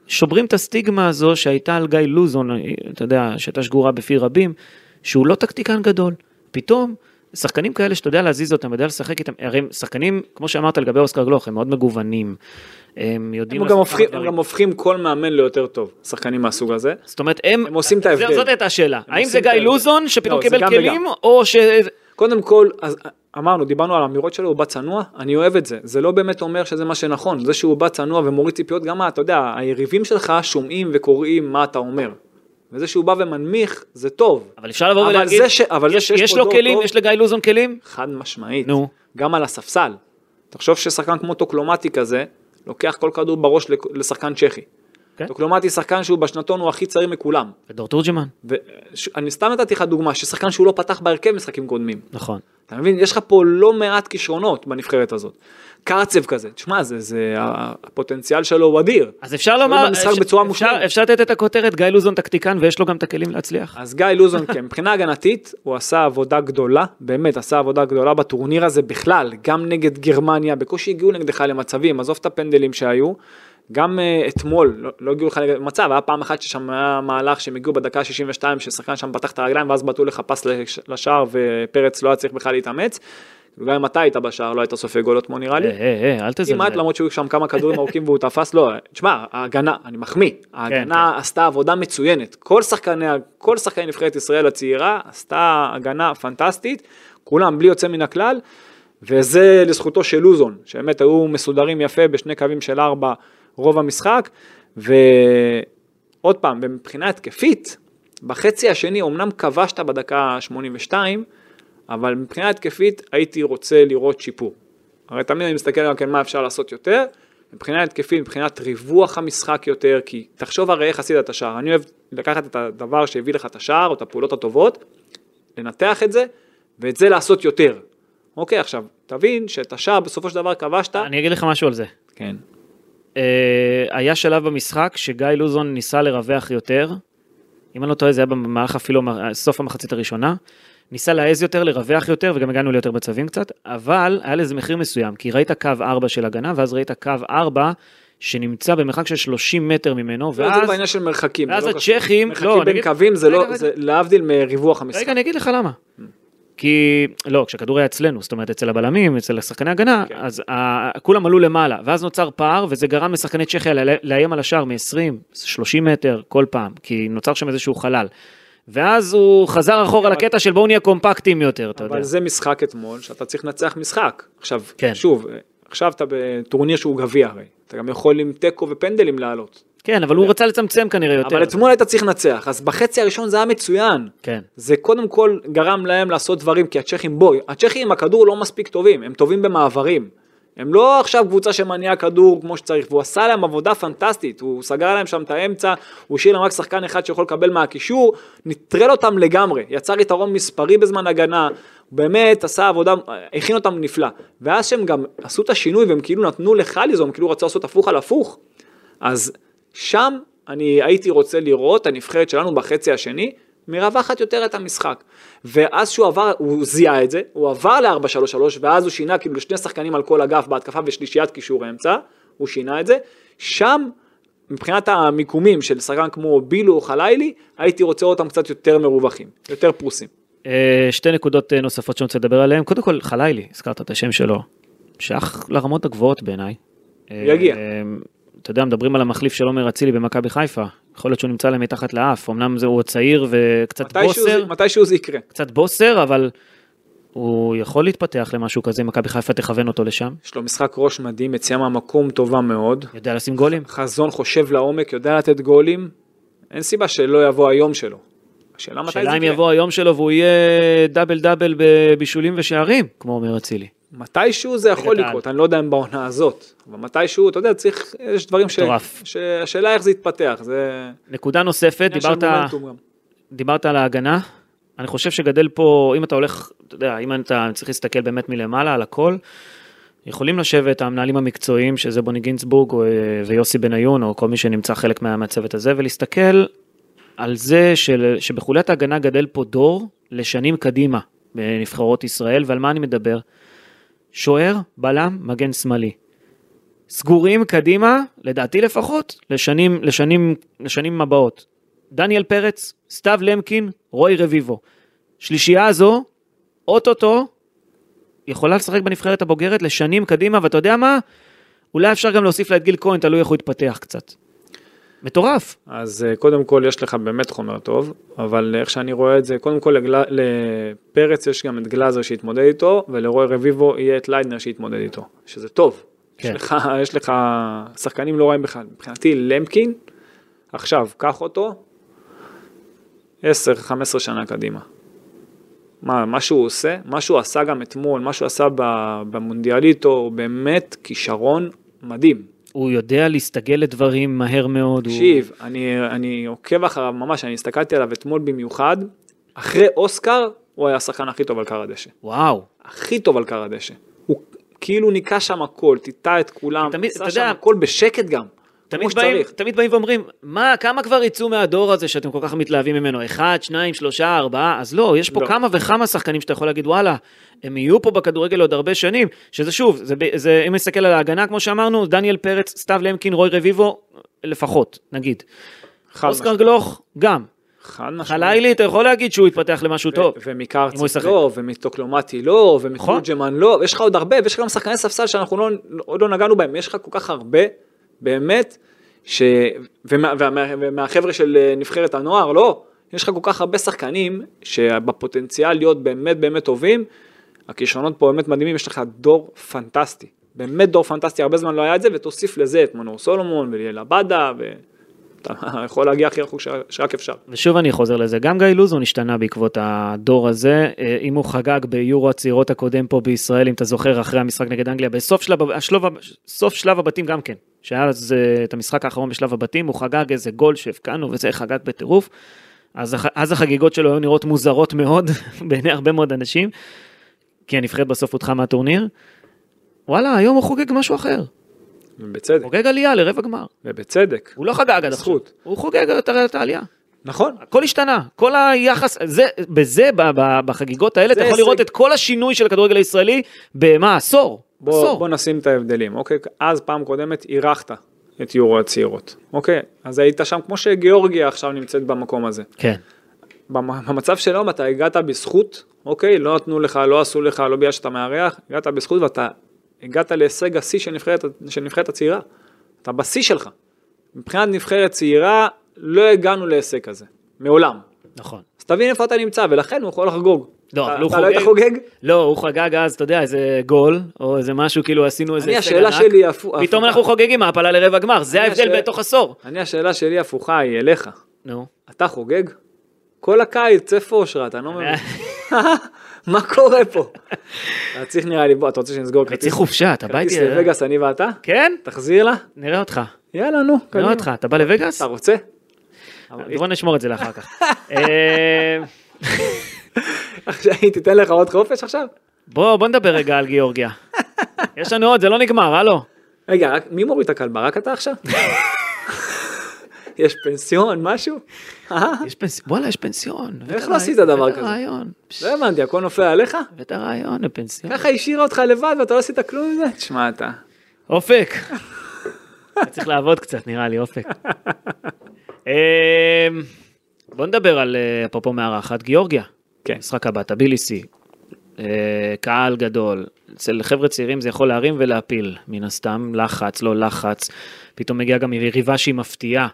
שוברים את הסטיגמה הזו שהייתה על גיא לוזון, אתה יודע, שהייתה שגורה בפי רבים, שהוא לא טקטיקן גדול. פתאום, שחקנים כאלה שאתה יודע להזיז אותם, יודע לשחק איתם, הרי הם שחקנים, כמו שאמרת לגבי אוסקר גלוך, הם מאוד מגוונים. הם יודעים הם גם, הופכים, הם. גם הופכים כל מאמן ליותר טוב, שחקנים מהסוג הזה. זאת אומרת, הם, הם עושים את ההבדל. זאת הייתה השאלה. האם זה גיא. לוזון שפתאום לא, קיבל כלים, או ש... קודם כל, אז אמרנו, דיברנו על האמירות שלו, הוא בא צנוע, אני אוהב את זה. זה לא באמת אומר שזה מה שנכון. זה שהוא בא צנוע ומוריד ציפיות, גם אתה יודע, היריבים שלך שומעים וקוראים מה אתה אומר. וזה שהוא בא ומנמיך, זה טוב. אבל אפשר לבוא אבל ולהגיד, זה ש- אבל יש, יש לו כלים, טוב- יש לגיא לוזון כלים? חד משמעית. נו. גם על הספסל. תחשוב ששחקן כמו טוקלומטי כזה, לוקח כל כדור בראש לשחקן צ'כי. כן. טוקלומטי שחקן שהוא בשנתון הוא הכי צעיר מכולם. ודור תורג'מן. ואני סתם נתתי לך דוגמה, ששחקן שהוא לא פתח בהרכב משחקים קודמים. נכון. אתה מבין? יש לך פה לא מעט כישרונות בנבחרת הזאת. קרצב כזה, תשמע, זה, זה, הפוטנציאל שלו הוא אדיר. אז אפשר לומר, אפשר- אפשר-. אפשר לתת את הכותרת, גיא לוזון טקטיקן ויש לו גם את הכלים להצליח? אז גיא לוזון, כן, מבחינה הגנתית, הוא עשה עבודה גדולה, באמת עשה עבודה גדולה בטורניר הזה בכלל, גם נגד גרמניה, בקושי הגיעו נגדך למצבים, עזוב את הפנדלים שהיו. גם uh, אתמול, לא, לא הגיעו לך למצב, היה פעם אחת ששם היה מהלך שהם הגיעו בדקה ה-62, ששחקן שם פתח את הרגליים ואז בעטו לך פס לש- לשער ופרץ לא היה צריך בכלל להתאמץ. כאילו, גם אם אתה היית בשער לא היית סופג גול כמו נראה לי. אה, אה, אל תזלזל. כמעט למרות שהיו שם כמה כדורים ארוכים והוא תפס, לא, תשמע, ההגנה, אני מחמיא, ההגנה עשתה עבודה מצוינת, כל שחקני, כל שחקני נבחרת ישראל הצעירה עשתה הגנה פנטסטית, כולם בלי יוצא מן הכלל, וזה לזכותו של לוזון, שבאמת היו מסודרים יפה בשני קווים של ארבע רוב המשחק, ועוד פעם, מבחינה התקפית, בחצי השני אמנם כבשת בדקה 82, אבל מבחינה התקפית הייתי רוצה לראות שיפור. הרי תמיד אני מסתכל גם כן מה אפשר לעשות יותר, מבחינה התקפית, מבחינת ריווח המשחק יותר, כי תחשוב הרי איך עשית את השער, אני אוהב לקחת את הדבר שהביא לך את השער, או את הפעולות הטובות, לנתח את זה, ואת זה לעשות יותר. אוקיי, עכשיו, תבין שאת השער בסופו של דבר כבשת, אני אגיד לך משהו על זה. כן, היה שלב במשחק שגיא לוזון ניסה לרווח יותר, אם אני לא טועה זה היה במהלך אפילו סוף המחצית הראשונה, ניסה להעז יותר, לרווח יותר, וגם הגענו ליותר מצבים קצת, אבל היה לזה מחיר מסוים, כי ראית קו 4 של הגנה, ואז ראית קו 4 שנמצא במרחק של 30 מטר ממנו, לא, זה ואז... בעניין של מרחקים, ואז זה לא. הצ'כים- לא, מרחקים אני בין קווים זה לא. זה להבדיל מריווח המשחק. רגע, אני אגיד לך למה. כי, לא, כשהכדור היה אצלנו, זאת אומרת אצל הבלמים, אצל שחקני הגנה, כן. אז ה- כולם עלו למעלה, ואז נוצר פער, וזה גרם לשחקני צ'כיה לאיים על השער מ-20, 30 מטר כל פעם, כי נוצר שם איזשהו חלל. ואז הוא חזר אחורה אבל- לקטע של בואו נהיה קומפקטים יותר, אתה יודע. אבל זה משחק אתמול, שאתה צריך לנצח משחק. עכשיו, כן. שוב, עכשיו אתה בטורניר שהוא גביע הרי. אתה גם יכול עם תיקו ופנדלים לעלות. כן, אבל הוא רצה לצמצם כנראה יותר. אבל אתמול היית צריך לנצח, אז בחצי הראשון זה היה מצוין. כן. זה קודם כל גרם להם לעשות דברים, כי הצ'כים, בואי, הצ'כים הכדור לא מספיק טובים, הם טובים במעברים. הם לא עכשיו קבוצה שמניעה כדור כמו שצריך, והוא עשה להם עבודה פנטסטית, הוא סגר להם שם את האמצע, הוא השאיר להם רק שחקן אחד שיכול לקבל מהקישור, נטרל אותם לגמרי, יצר יתרון מספרי בזמן הגנה, באמת עשה עבודה, הכין אותם נפלא. ואז שהם גם עשו את השינוי והם כאילו נתנו לך ליזום, כאילו רצו לעשות הפוך על הפוך, אז שם אני הייתי רוצה לראות הנבחרת שלנו בחצי השני, מרווחת יותר את המשחק. ואז שהוא עבר, הוא זיהה את זה, הוא עבר ל-4-3-3, ואז הוא שינה כאילו שני שחקנים על כל אגף בהתקפה ושלישיית קישור אמצע, הוא שינה את זה. שם, מבחינת המיקומים של שחקן כמו בילו או חלילי, הייתי רוצה אותם קצת יותר מרווחים, יותר פרוסים. אה, שתי נקודות אה, נוספות שאני רוצה לדבר עליהן. קודם כל, חלילי, הזכרת את השם שלו, שייך לרמות הגבוהות בעיניי. יגיע. אתה יודע, מדברים על המחליף של עומר אצילי במכבי חיפה. יכול להיות שהוא נמצא להם מתחת לאף, אמנם זה הוא צעיר וקצת מתישהו בוסר, זה- מתישהו זה יקרה. קצת בוסר, אבל הוא יכול להתפתח למשהו כזה, מכבי חיפה תכוון אותו לשם. יש לו משחק ראש מדהים, יציאה מהמקום טובה מאוד. יודע לשים גולים. חזון חושב לעומק, יודע לתת גולים, אין סיבה שלא יבוא היום שלו. השאלה מתי זה שאלה אם יקרה. יבוא היום שלו והוא יהיה דאבל דאבל בבישולים ושערים, כמו עומר אצילי. מתישהו זה יכול לקרות, אני לא יודע אם בעונה הזאת, אבל מתישהו, אתה יודע, צריך, יש דברים ש... מטורף. שהשאלה איך זה יתפתח, זה... נקודה נוספת, דיברת. דיברת על ההגנה. אני חושב שגדל פה, אם אתה הולך, אתה יודע, אם אתה צריך להסתכל באמת מלמעלה על הכל, יכולים לשבת המנהלים המקצועיים, שזה בוני גינצבורג או, אה, ויוסי בניון, או כל מי שנמצא חלק מה, מהצוות הזה, ולהסתכל על זה של, שבחוליית ההגנה גדל פה דור לשנים קדימה בנבחרות ישראל, ועל מה אני מדבר? שוער, בלם, מגן שמאלי. סגורים קדימה, לדעתי לפחות, לשנים, לשנים, לשנים הבאות. דניאל פרץ, סתיו למקין, רוי רביבו. שלישייה הזו, אוטוטו, יכולה לשחק בנבחרת הבוגרת לשנים קדימה, ואתה יודע מה? אולי אפשר גם להוסיף לה את גיל כהן, תלוי איך הוא יתפתח קצת. מטורף. אז אה, קודם כל יש לך באמת חומר טוב, אבל איך שאני רואה את זה, קודם כל לגל... לפרץ יש גם את גלאזר שיתמודד איתו, ולרוי רביבו יהיה את ליידנר שיתמודד איתו, שזה טוב. כן. יש, לך, יש לך שחקנים לא רעים בכלל. מבחינתי למקין, עכשיו, קח אותו, 10-15 שנה קדימה. מה, מה שהוא עושה, מה שהוא עשה גם אתמול, מה שהוא עשה במונדיאליטו, הוא באמת כישרון מדהים. הוא יודע להסתגל לדברים מהר מאוד. הוא- תקשיב, אני, אני עוקב אחריו ממש, אני הסתכלתי עליו אתמול במיוחד, אחרי אוסקר, הוא היה השחקן הכי טוב על קר הדשא. וואו. הכי טוב על קר הדשא. הוא כאילו ניקה שם הכל, טיטה את כולם, עשה שם הכל בשקט גם. תמיד באים. תמיד באים ואומרים, מה, כמה כבר יצאו מהדור הזה שאתם כל כך מתלהבים ממנו? אחד, שניים, שלושה, ארבעה? אז לא, יש פה לא. כמה וכמה שחקנים שאתה יכול להגיד, וואלה, הם יהיו פה בכדורגל עוד הרבה שנים, שזה שוב, זה, זה, אם נסתכל על ההגנה, כמו שאמרנו, דניאל פרץ, סתיו למקין, רוי רביבו, לפחות, נגיד. אוסקר משמעית. גלוך, גם. חד משמעית. חלילי, אתה יכול להגיד שהוא יתפתח למשהו טוב. ומקרצי. לא, ומטוקלומטי לא, נכון. ומתורג'מן לא, ויש לך עוד הרבה, ויש לך גם שחקני ספסל שאנחנו לא, עוד לא נגענו בהם, יש לך כל כך הרבה, באמת, ש... ומה, ומה, ומהחבר'ה של אה, נבחרת הנוער, לא, יש לך כל כך הרבה שחקנים שבפוטנציאל להיות באמת באמת טובים, הכישרונות פה באמת מדהימים, יש לך דור פנטסטי, באמת דור פנטסטי, הרבה זמן לא היה את זה, ותוסיף לזה את מנור סולומון וליאל עבדה, ואתה יכול להגיע הכי רחוק שרק אפשר. ושוב אני חוזר לזה, גם גיא לוזון השתנה בעקבות הדור הזה, אה, אם הוא חגג ביורו הצעירות הקודם פה בישראל, אם אתה זוכר, אחרי המשחק נגד אנגליה, בסוף שלב, השלב, סוף שלב הבתים גם כן, שהיה אז אה, את המשחק האחרון בשלב הבתים, הוא חגג איזה גול שהבקענו וזה חגג בטירוף, אז, אז החגיגות שלו היו נראות מוזרות מאוד בעיני הרבה מאוד אנשים, כי הנבחרת בסוף הודחה מהטורניר. וואלה, היום הוא חוגג משהו אחר, ובצדק, חוגג עלייה לרבע גמר. ובצדק. הוא לא חגג עד עכשיו. הוא חוגג את העלייה. נכון. הכל השתנה, כל היחס, זה, בזה, ב- ב- בחגיגות האלה, אתה יכול. לראות את כל השינוי של הכדורגל הישראלי, במה, עשור? בוא, עשור. בוא נשים את ההבדלים, אוקיי? אז פעם קודמת אירחת את יורו הצעירות, אוקיי? אז היית שם כמו שגיאורגיה עכשיו נמצאת במקום הזה. כן, במ- במצב של היום אתה הגעת בזכות, אוקיי? לא נתנו לך, לא עשו לך, לא בגלל שאתה מארח, הגעת בזכות ואתה הגעת להישג השיא של נבחרת, של נבחרת הצעירה. אתה בשיא שלך. מבחינת נבחרת צעירה, לא הגענו להישג כזה, מעולם. נכון. אז תבין איפה אתה נמצא, ולכן הוא יכול לחגוג. לא, אבל הוא אתה לא היית חוגג- חוגג? לא, הוא חגג אז, אתה יודע, איזה גול, או איזה משהו, כאילו עשינו איזה אני, הישג השאלה ענק. שלי היא הפו- פתאום הפוכה. אנחנו חוגגים העפלה לרבע גמר, זה אני ההבדל השאלה- בתוך עשור. אני, השאלה שלי הפוכה היא אליך. נו. אתה חוגג? כל הקיץ, איפה אושרת? אני לא מבין. מה קורה פה? אתה צריך נראה לי, בוא, אתה רוצה שנסגור כרטיס? צריך חופשה, אתה בא כרטיס איתי? לווגאס, אני ואתה? כן? תחזיר לה? נראה אותך. יאללה, נו, נראה. אותך, אתה בא לווגאס? אתה רוצה? בוא נשמור את זה לאחר כך. אה, עכשיו היא תיתן לך עוד חופש עכשיו? בוא, בוא נדבר רגע על גיאורגיה. יש לנו עוד, זה לא נגמר, הלו. רגע, מי מוריד את הכלבה? רק אתה עכשיו? יש פנסיון, משהו? אה? יש פנס... וואלה, יש פנסיון. איך לא עשית דבר כזה? רעיון. פש, לא הבנתי, הכל נופל עליך? הבאת רעיון לפנסיון. ככה השאירה אותך לבד ואתה לא עשית כלום עם זה? תשמע אתה. אופק. צריך לעבוד קצת, נראה לי, אופק. אמ, בוא נדבר על, אה, אפרופו מארחת, גיאורגיה. כן. משחק הבא, טביליסי. אה, קהל גדול. אצל חבר'ה צעירים זה יכול להרים ולהפיל, מן הסתם. לחץ, לא לחץ. פתאום מגיעה גם יריבה שהיא מפתיעה.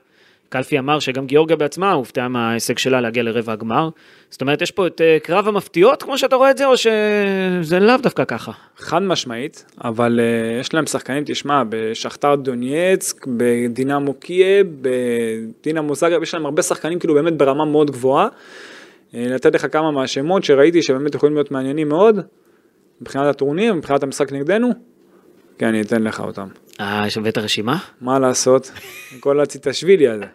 קלפי אמר שגם גיאורגיה בעצמה הופתעה מההישג שלה להגיע לרבע הגמר. זאת אומרת, יש פה את אה, קרב המפתיעות, כמו שאתה רואה את זה, או שזה לאו דווקא ככה? חד משמעית, אבל uh, יש להם שחקנים, תשמע, בשכתר דונייצק, בדינמו קייב, בדינמו זאגרב, יש להם הרבה שחקנים כאילו באמת ברמה מאוד גבוהה. Uh, לתת לך כמה מהשמות שראיתי שבאמת יכולים להיות מעניינים מאוד. מבחינת הטורניר, מבחינת המשחק נגדנו, כן, אני אתן לך אותם. אה, יש הבאת רשימה? מה לעשות? כל הציטשווילי הזה.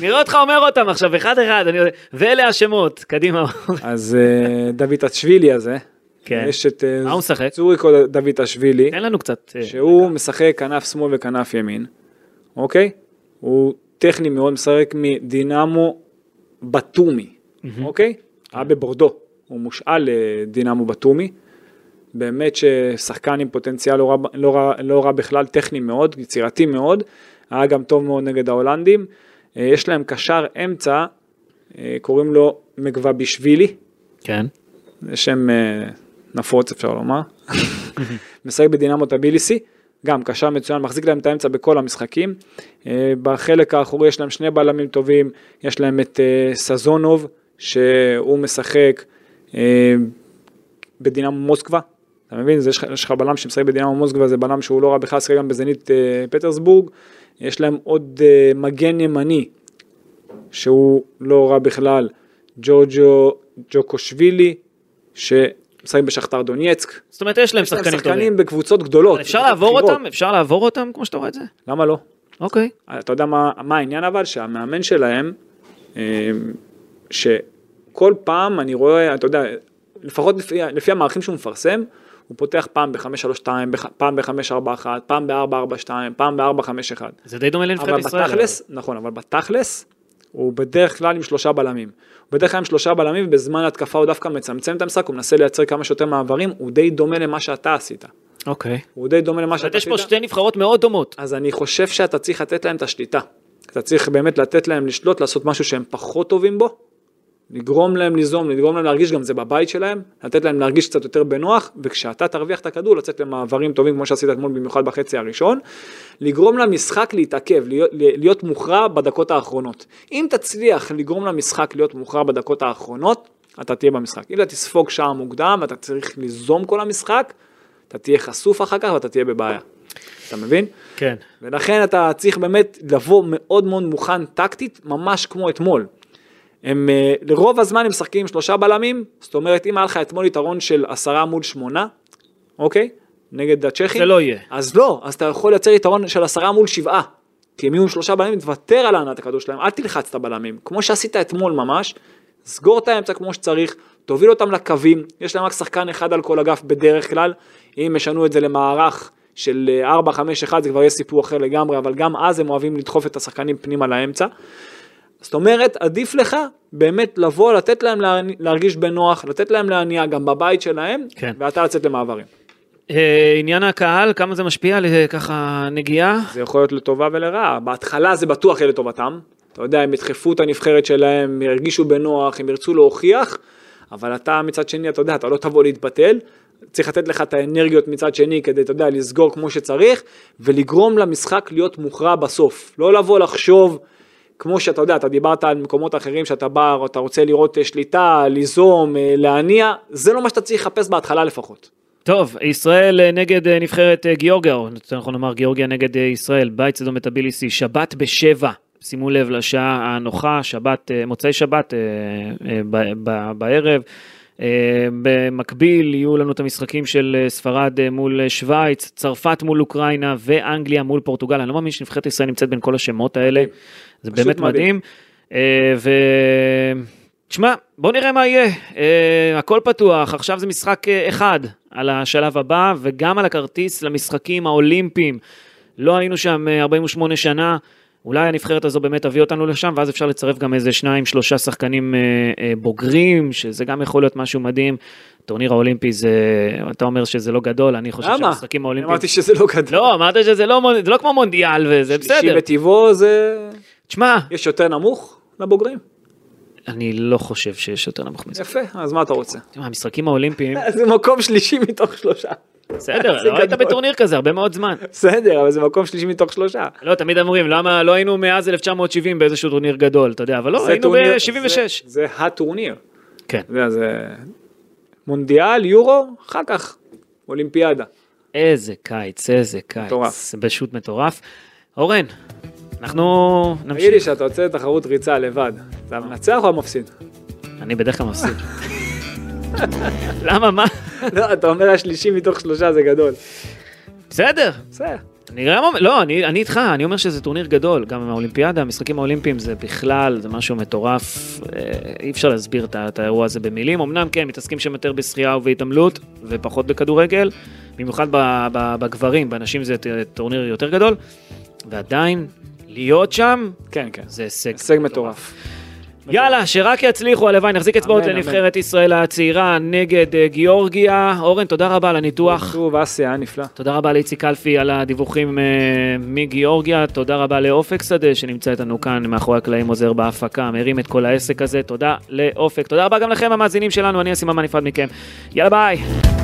נראה אותך אומר אותם עכשיו אחד אחד, אני... ואלה השמות, קדימה. אז אה, דוד אצ'ווילי הזה, כן. יש את אה, מה הוא משחק? צוריקו דוד אשווילי, תן לנו קצת... אה, שהוא משחק כנף שמאל וכנף ימין, אוקיי? הוא טכני מאוד, משחק מדינמו בתומי, אוקיי? היה בבורדו, הוא מושאל לדינמו בתומי. באמת ששחקן עם פוטנציאל לא רע, לא, רע, לא רע בכלל, טכני מאוד, יצירתי מאוד, היה גם טוב מאוד נגד ההולנדים. אה, יש להם קשר אמצע, אה, קוראים לו מגבבישווילי, כן. זה שם אה, נפוץ אפשר לומר. משחק בדינמו טביליסי, גם קשר מצוין, מחזיק להם את האמצע בכל המשחקים. בחלק האחורי יש להם שני בלמים טובים, יש להם את סזונוב, שהוא משחק בדינמו מוסקבה. אתה מבין? זה יש לך- בלם שמשחק בדינמו מוסקבה, זה בלם שהוא לא רע בכלל, משחק גם בזנית אה, פטרסבורג. יש להם עוד אה, מגן ימני, שהוא לא רע בכלל, ג'ורג'ו ג'וקושווילי, שמשחק בשכתר דונייצק. זאת אומרת, יש להם יש להם שחקנים טובים. שחקנים בקבוצות גדולות. אפשר לעבור. אותם? אפשר לעבור אותם כמו שאתה רואה את זה? למה לא? אוקיי. אתה יודע מה, מה העניין אבל? שהמאמן שלהם, אה, שכל פעם אני רואה, אתה יודע, לפחות לפי, לפי המערכים שהוא מפרסם, הוא פותח פעם ב-532, פעם ב-541, פעם ב-442, פעם ב-451. זה די דומה לנבחרת אבל ישראל. בתכלס, נכון, אבל בתכלס, הוא בדרך כלל עם שלושה בלמים. הוא בדרך כלל עם שלושה בלמים, ובזמן התקפה הוא דווקא מצמצם את המשחק, הוא מנסה לייצר כמה שיותר מעברים, הוא די דומה למה שאתה עשית. אוקיי. הוא די דומה למה שאתה יש עשית. פה שתי נבחרות מאוד דומות. אז אני חושב שאתה צריך לתת להם את השליטה. אתה צריך באמת לתת להם לשלוט, לעשות משהו שהם פחות טובים בו, לגרום להם ליזום, לגרום להם להרגיש גם זה בבית שלהם, לתת להם להרגיש קצת יותר בנוח, וכשאתה תרוויח את הכדור, לצאת למעברים טובים כמו שעשית אתמול, במיוחד בחצי הראשון, לגרום למשחק להתעכב, להיות, להיות מוכרע בדקות האחרונות. אם תצליח לגרום למשחק להיות מוכרע בדקות האחרונות, אתה תהיה במשחק. אם אתה תספוג שעה מוקדם ואתה צריך ליזום כל המשחק, אתה תהיה חשוף אחר כך ואתה תהיה בבעיה. אתה מבין? כן. ולכן אתה צריך באמת לבוא מאוד מאוד מוכן טקטית, ממש כמו אתמול. הם אה, לרוב הזמן הם משחקים עם שלושה בלמים, זאת אומרת אם היה לך אתמול יתרון של עשרה מול שמונה, אוקיי? נגד הצ'כים. זה לא יהיה. אז לא, אז אתה יכול לייצר יתרון של עשרה מול שבעה. כי הם יהיו עם שלושה בלמים, תוותר על הענת הכדור שלהם, אל תלחץ את הבלמים. כמו שעשית אתמול ממש, סגור את האמצע כמו שצריך, תוביל אותם לקווים, יש להם רק שחקן אחד על כל אגף בדרך כלל, אם ישנו את זה למערך של אה, 4-5-1 זה כבר יהיה סיפור אחר לגמרי, אבל גם אז הם אוהבים לדחוף את השחקנים פנימה לאמצע. זאת אומרת, עדיף לך באמת לבוא, לתת להם להרגיש בנוח, לתת להם להניע גם בבית שלהם, כן. ואתה לצאת למעברים. אה, עניין הקהל, כמה זה משפיע על אה, ככה נגיעה? זה יכול להיות לטובה ולרעה. בהתחלה זה בטוח יהיה לטובתם. אתה יודע, הם ידחפו את הנבחרת שלהם, הם ירגישו בנוח, הם ירצו להוכיח, אבל אתה מצד שני, אתה יודע, אתה לא תבוא להתבטל. צריך לתת לך את האנרגיות מצד שני כדי, אתה יודע, לסגור כמו שצריך, ולגרום למשחק להיות מוכרע בסוף. לא לבוא לחשוב, כמו שאתה יודע, אתה דיברת על מקומות אחרים שאתה בא, אתה רוצה לראות אה, שליטה, ליזום, אה, להניע, זה לא מה שאתה צריך לחפש בהתחלה לפחות. טוב, ישראל אה, נגד נבחרת גיאורגיה, או יותר נכון לומר גיאורגיה נגד ישראל, בית סדום מטביליסי, שבת בשבע. שימו לב לשעה הנוחה, שבת, מוצאי שבת בערב. אה, במקביל יהיו לנו את המשחקים של אה, ספרד אה, מול שווייץ, צרפת מול אוקראינה ואנגליה מול פורטוגל. אני לא מאמין שנבחרת ישראל נמצאת בין כל השמות האלה. זה פשוט באמת מדהים. ו... תשמע, בוא נראה מה יהיה. אה, הכל פתוח, עכשיו זה משחק אחד על השלב הבא, וגם על הכרטיס למשחקים האולימפיים. לא היינו שם אה, 48 שנה, אולי הנבחרת הזו באמת תביא אותנו לשם, ואז אפשר לצרף גם איזה שניים, שלושה שחקנים אה, אה, בוגרים, שזה גם יכול להיות משהו מדהים. טורניר האולימפי זה, אתה אומר שזה לא גדול, אני חושב למה? שהמשחקים האולימפיים... אמרתי שזה לא גדול. לא, אמרת שזה לא, מונ- זה לא כמו מונדיאל וזה בסדר. שלישי בטבעו זה... תשמע, יש יותר נמוך לבוגרים? אני לא חושב שיש יותר נמוך מזה. יפה, אז מה אתה רוצה? תשמע, המשחקים האולימפיים, זה מקום שלישי מתוך שלושה. בסדר, לא היית. בטורניר כזה הרבה מאוד זמן. בסדר, אבל זה מקום שלישי מתוך שלושה. לא, תמיד אומרים, למה לא היינו מאז 1970 באיזשהו טורניר גדול, אתה יודע, אבל לא, היינו טורניר- ב-76. זה- הטורניר. כן. זה מונדיאל, יורו, אחר כך אולימפיאדה. איזה קיץ, איזה קיץ. מטורף. פשוט מטורף. אורן, אנחנו תגיד לי נמשיך. שאתה יוצא לתחרות ריצה לבד, אתה מנצח או מפסיד? אני בדרך כלל מפסיד. למה, מה? לא, אתה אומר השלישי מתוך שלושה זה גדול. בסדר. בסדר. אני גם אומר, לא, אני, אני איתך, אני אומר שזה טורניר גדול, גם עם האולימפיאדה, המשחקים האולימפיים זה בכלל, זה משהו מטורף, אה, אי אפשר להסביר את, האירוע הזה במילים, אמנם כן, מתעסקים שם יותר בשחייה ובהתעמלות, ופחות בכדורגל, במיוחד בגברים, בנשים זה טורניר יותר גדול, ועדיין, להיות שם, כן, כן. זה הישג. הישג מטורף. יאללה, שרק יצליחו, הלוואי, נחזיק אצבעות לנבחרת ישראל הצעירה נגד אה, גיאורגיה. אורן, תודה רבה על הניתוח. שוב, אסי, היה נפלא. תודה רבה לאיציק קלפי על הדיווחים אה, מגיאורגיה, תודה רבה לאופק שדה שנמצא איתנו כאן מאחורי הקלעים עוזר בהפקה, מרים את כל העסק הזה, תודה לאופק, תודה רבה גם לכם המאזינים שלנו, אני אסי ממן נפרד מכם, יאללה ביי.